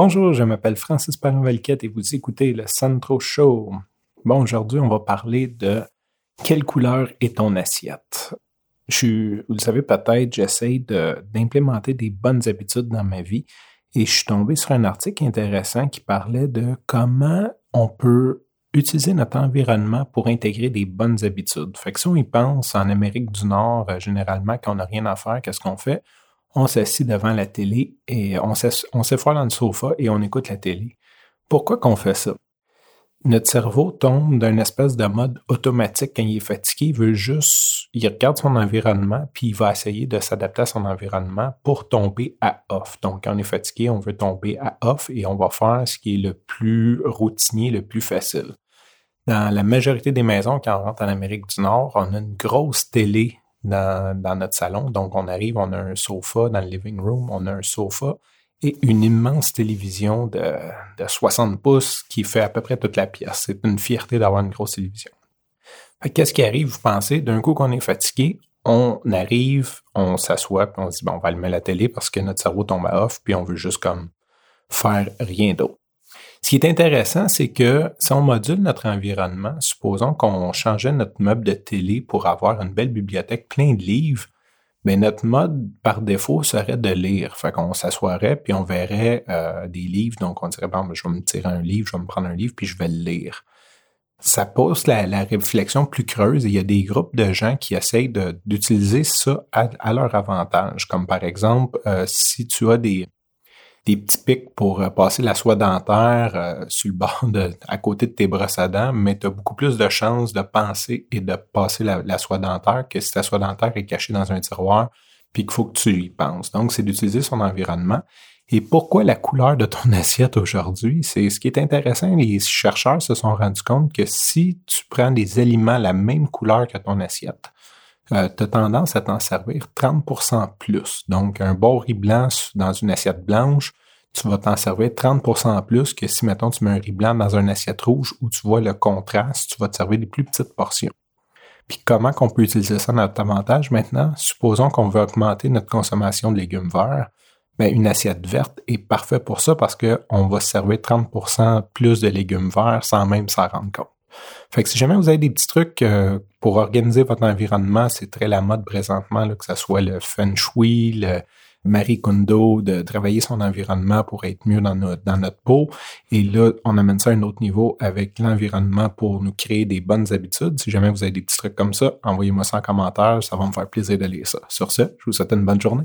Bonjour, je m'appelle Francis perrin et vous écoutez le Centro Show. Bon, aujourd'hui, on va parler de quelle couleur est ton assiette. Je vous le savez peut-être, j'essaie d'implémenter des bonnes habitudes dans ma vie et je suis tombé sur un article intéressant qui parlait de comment on peut utiliser notre environnement pour intégrer des bonnes habitudes. Fait que si on y pense en Amérique du Nord, euh, généralement, quand on n'a rien à faire, qu'est-ce qu'on fait? On s'assit devant la télé et on s'effoire dans le sofa et on écoute la télé. Pourquoi qu'on fait ça? Notre cerveau tombe d'un espèce de mode automatique quand il est fatigué. Il veut juste, il regarde son environnement, puis il va essayer de s'adapter à son environnement pour tomber à off. Donc, quand on est fatigué, on veut tomber à off et on va faire ce qui est le plus routinier, le plus facile. Dans la majorité des maisons, quand on rentre en Amérique du Nord, on a une grosse télé dans, notre salon. Donc, on arrive, on a un sofa dans le living room, on a un sofa et une immense télévision de, de 60 pouces qui fait à peu près toute la pièce. C'est une fierté d'avoir une grosse télévision. Qu'est-ce qui arrive, vous pensez? D'un coup qu'on est fatigué, on arrive, on s'assoit, on se dit, bon, on va allumer la télé parce que notre cerveau tombe à off, puis on veut juste comme faire rien d'autre. Ce qui est intéressant, c'est que si on module notre environnement, supposons qu'on changeait notre meuble de télé pour avoir une belle bibliothèque plein de livres, mais ben, notre mode par défaut serait de lire. Fait qu'on s'assoirait puis on verrait euh, des livres. Donc on dirait bon, ben, je vais me tirer un livre, je vais me prendre un livre puis je vais le lire. Ça pose la, réflexion plus creuse et il y a des groupes de gens qui essayent d'utiliser ça à, leur avantage. Comme par exemple, euh, si tu as des, des petits pics pour euh, passer la soie dentaire euh, sur le bord de, à côté de tes brosses à dents, mais tu as beaucoup plus de chances de penser et de passer la, soie dentaire que si ta soie dentaire est cachée dans un tiroir puis qu'il faut que tu y penses. Donc, c'est d'utiliser son environnement. Et pourquoi la couleur de ton assiette aujourd'hui? C'est ce qui est intéressant. Les chercheurs se sont rendus compte que si tu prends des aliments la même couleur que ton assiette, euh, tu as tendance à t'en servir 30% plus. Donc, un bon riz blanc dans une assiette blanche, tu vas t'en servir 30% plus que si, mettons, tu mets un riz blanc dans une assiette rouge où tu vois le contraste, tu vas te servir des plus petites portions. Puis comment qu'on peut utiliser ça dans notre avantage maintenant? Supposons qu'on veut augmenter notre consommation de légumes verts. Bien, une assiette verte est parfaite pour ça parce qu'on va se servir 30% plus de légumes verts sans même s'en rendre compte. Fait que si jamais vous avez des petits trucs euh, pour organiser votre environnement, c'est très la mode présentement, que ce soit le feng shui, le Marie Kondo, de travailler son environnement pour être mieux dans dans notre peau. Et là, on amène ça à un autre niveau avec l'environnement pour nous créer des bonnes habitudes. Si jamais vous avez des petits trucs comme ça, envoyez-moi ça en commentaire, ça va me faire plaisir de lire ça. Sur ce, je vous souhaite une bonne journée.